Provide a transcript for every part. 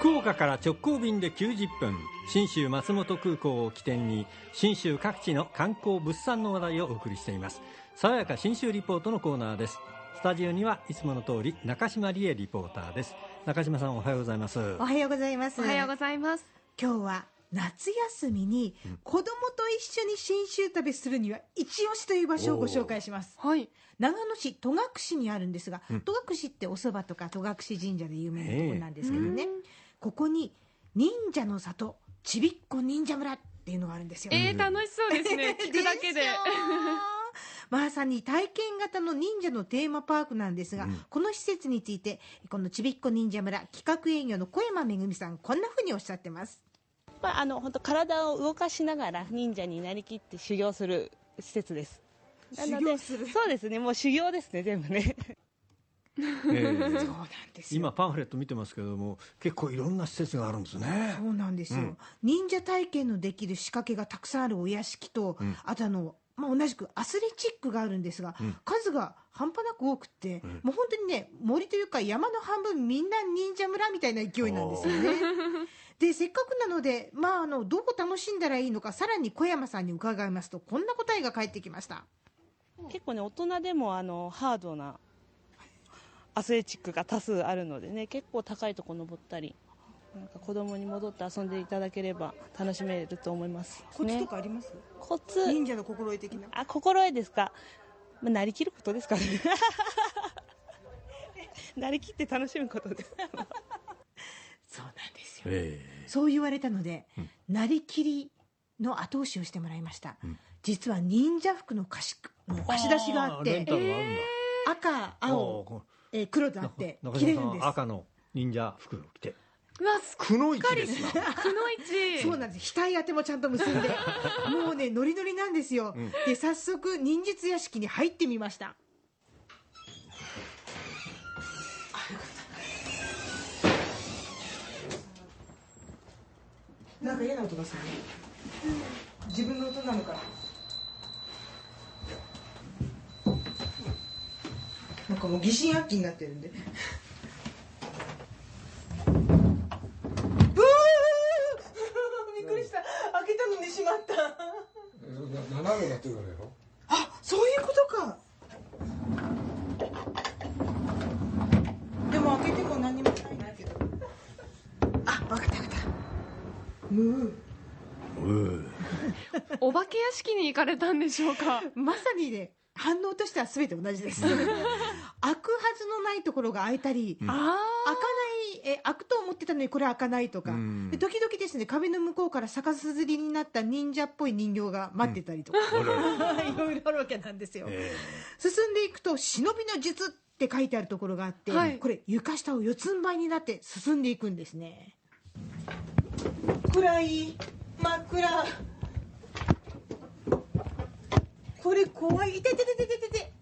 福岡から直行便で90分信州松本空港を起点に信州各地の観光物産の話題をお送りしています。爽やか信州リポートのコーナーです。スタジオにはいつもの通り中島理恵リポーターです。中島さんおはようございます。おはようございます。おはようございます。今日は夏休みに子供と一緒に信州旅するには一押しという場所をご紹介します。はい。長野市戸隠市にあるんですが、戸隠ってお蕎麦とか戸隠神社で有名なところなんですけどね、ここに忍者の里ちびっこ忍者村っていうのがあるんですよ、えー、楽しそうですね。聞くだけでまさに体験型の忍者のテーマパークなんですが、この施設についてこのちびっこ忍者村企画営業の小山めぐみさんこんなふうにおっしゃってます。まあ、あの本当体を動かしながら忍者になりきって修行する施設です。修行する？そうですね、もう修行ですね、全部ね。えー そうなんですよ。今パンフレット見てますけども結構いろんな施設があるんですね。そうなんですよ、うん。忍者体験のできる仕掛けがたくさんあるお屋敷と、ん。あとあの、まあ、同じくアスレチックがあるんですが、ん数が半端なく多くって、もう本当にね森というか山の半分みんな忍者村みたいな勢いなんですよね。でせっかくなので、まあ、あのどう楽しんだらいいのかさらに小山さんに伺いますとこんな答えが返ってきました。結構ね、大人でもあのハードなアスレチックが多数あるのでね、結構高いとこ登ったり、なんか子供に戻って遊んでいただければ楽しめると思います。コツとね、かあります、コツ、忍者の心得的な。あ、心得ですか？まあ、なりきることですかね。なりきって楽しむことです。そうなんですよ。えそう言われたので、なりきりの後押しをしてもらいました、実は忍者服の貸しの貸し出しがあってあるんだ、赤青、えー黒とあって中着れるんです。島さん赤の忍者服を着て。うわすっくの一ですな。くのいちそうなんです。額当てもちゃんと結んで。もうねノリノリなんですよ、で早速忍術屋敷に入ってみました。なんか嫌な音がするね。自分の音なのか。なんかもう疑心暗鬼になってるんでうわーびっくりした開けたのにしまった斜めになってるからやろあそういうことかでも開けても何もないんだけどあ分かった分かったムお化け屋敷に行かれたんでしょうか？ーまさにね反応としては全て同じです。開くはずのないところが開いたり、あ開かないえ開くと思ってたのにこれ開かないとか、うん。で時々ですね壁の向こうから逆さずりになった忍者っぽい人形が待ってたりとか、いろいろあるわけなんですよ、え。進んでいくと「忍びの術」って書いてあるところがあって、はい。これ床下を四つん這いになって進んでいくんですね暗い真っ暗これ怖い。いててててててて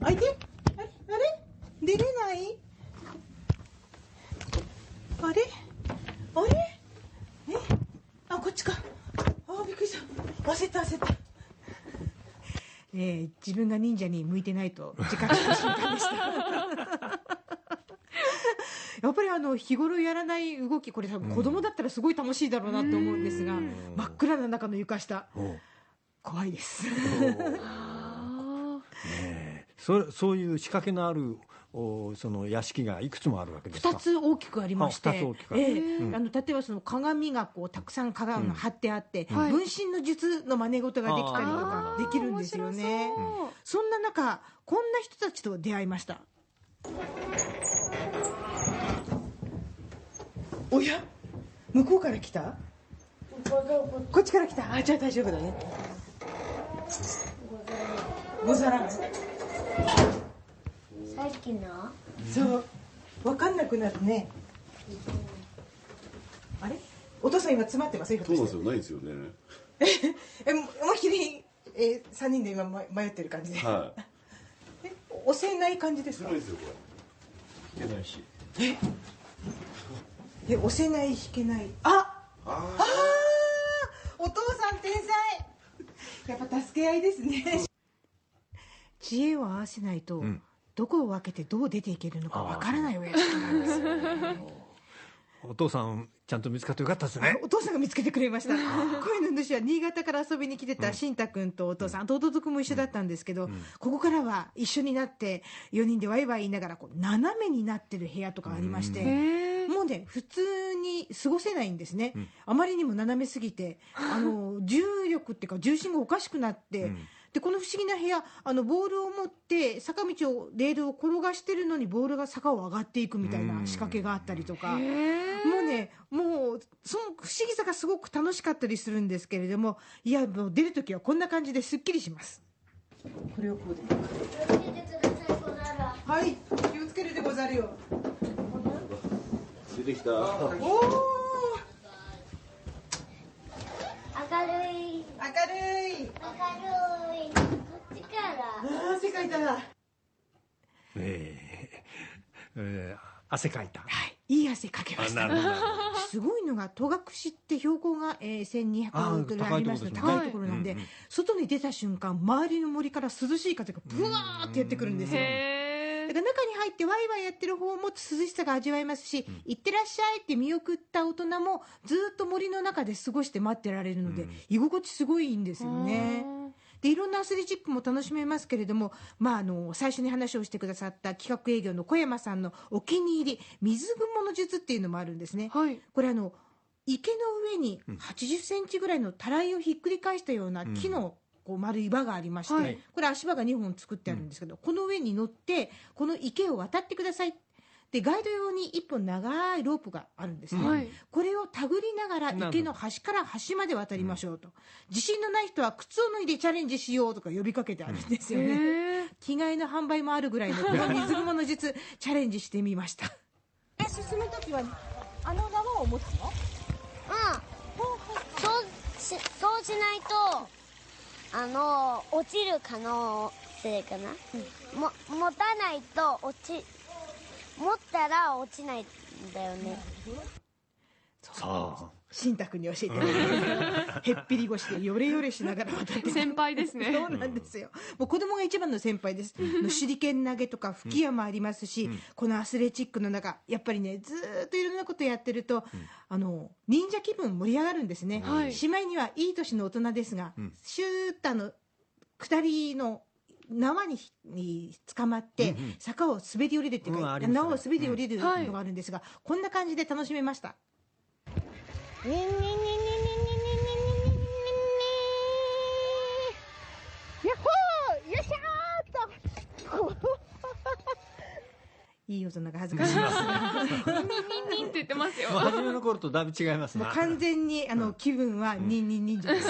あいて。あれ？あれ？出れない？あれ？あれ？え？あこっちか。あびっくりした。焦った焦った。えー自分が忍者に向いてないと自覚した瞬間でした。やっぱりあの日頃やらない動きこれ多分子供だったらすごい楽しいだろうなと思うんですが、真っ暗な中の床下お怖いです。あ え。そそういう仕掛けのあるおその屋敷がいくつもあるわけですか？2つ大きくありましてあ二つ大きくある。ええうん。あの例えばその鏡がこうたくさん鏡が貼ってあって、はい。分身の術の真似事ができたりとかできるんですよね。そんな中こんな人たちと出会いましたおや？向こうから来た？こっちから来た？あじゃあ大丈夫だね。ござらん。さっきの？そう。分かんなくなるね。あれ？お父さん今詰まってます？よそうなんですよ。ないんですよね。え思いっきり、えー、3人で今ま迷ってる感じで、はえ押せない感じですか？いですよこれ。弾けないし。え？押せない弾けない。あああーお父さん天才。やっぱ助け合いですね。知恵を合わせないと、ん。どこを分けてどう出ていけるのかわからないお屋敷なんですよ。お父さんちゃんと見つかってよかったですね。お父さんが見つけてくれました。声の主は新潟から遊びに来てた慎太君とお父さん、弟君も一緒だったんですけど、ここからは一緒になって4人でワイワイ言いながらこう斜めになってる部屋とかありまして、うね普通に過ごせないんですね、あまりにも斜めすぎて あの重力っていうか重心がおかしくなって、でこの不思議な部屋あのボールを持って坂道をレールを転がしてるのにボールが坂を上がっていくみたいな仕掛けがあったりとか。もうね、もう、その不思議さがすごく楽しかったりするんですけれども、いや、もう出るときはこんな感じですっきりします。これをこうで。はい、気をつけるでござるよ。出てきた。おお、明るい。明るい。明るい。こっちから。ああ、汗かいた。はえええー汗かいた。い、いい汗かけました。すごいのが戸隠って標高が、えー、1200メートルありますので高いところなんで、外に出た瞬間周りの森から涼しい風がブワーってやってくるんですよ。へだから中に入ってワイワイやってる方も涼しさが味わえますし、行ってらっしゃいって見送った大人もずっと森の中で過ごして待ってられるので、居心地すごいいいんですよね。でいろんなアスレチックも楽しめますけれども、まあ、あの最初に話をしてくださった企画営業の小山さんのお気に入り水雲の術っていうのもあるんですね。はい。これあの池の上に80センチぐらいのたらいをひっくり返したような木のこう丸い輪がありまして、はい。これ足場が2本作ってあるんですけど、この上に乗ってこの池を渡ってください。でガイド用に1本長いロープがあるんですね、はい。これを手繰りながら池の端から端まで渡りましょうと、自信のない人は靴を脱いでチャレンジしようとか呼びかけてあるんですよね、着替えの販売もあるぐらいのこの水雲の術チャレンジしてみました。え進む時はあの縄を持つの？うん。そうしそうしないとあの落ちる可能性かな、も持たないと落ち持ったら落ちないんだよね。さ新太君に教えてもらってへっぴり腰でヨレヨレしながら渡って先輩ですね。そうなんですよ。もう子供が一番の先輩です。の手裏剣投げとか吹き矢もありますし、このアスレチックの中やっぱりねずーっといろんなことやってると、あの忍者気分盛り上がるんですね、はい。しまいにはいい年の大人ですが、シューッとあの下りの縄にに捕まって、坂を滑り降りるっていうか、縄を滑り降りるのがあるんですが、こんな感じで楽しめました。にんにんにんにんにんにんにんにんにんにんやっほーよっしゃーっといい大人が恥ずかしい。ですニンニンって言ってますよ。初めの頃とだいぶ違いますなもう完全にあの気分はニンニン忍者です、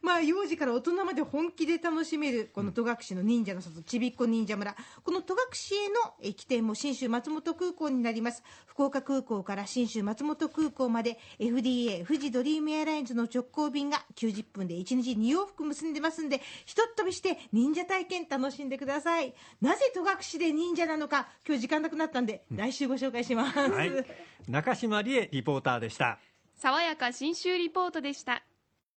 まあ幼児から大人まで本気で楽しめるこの戸隠の忍者の里ちびっこ忍者村。この戸隠へのえ起点も信州松本空港になります。福岡空港から信州松本空港まで FDA 富士ドリームエアラインズの直行便が90分で1日2往復結んでますんでひとっ飛びして忍者体験楽しんでください。なぜ戸隠で忍者なのか今日時間なくなったんで来週ご紹介します、はい。中島理恵リポーターでした。爽やか新州リポートでした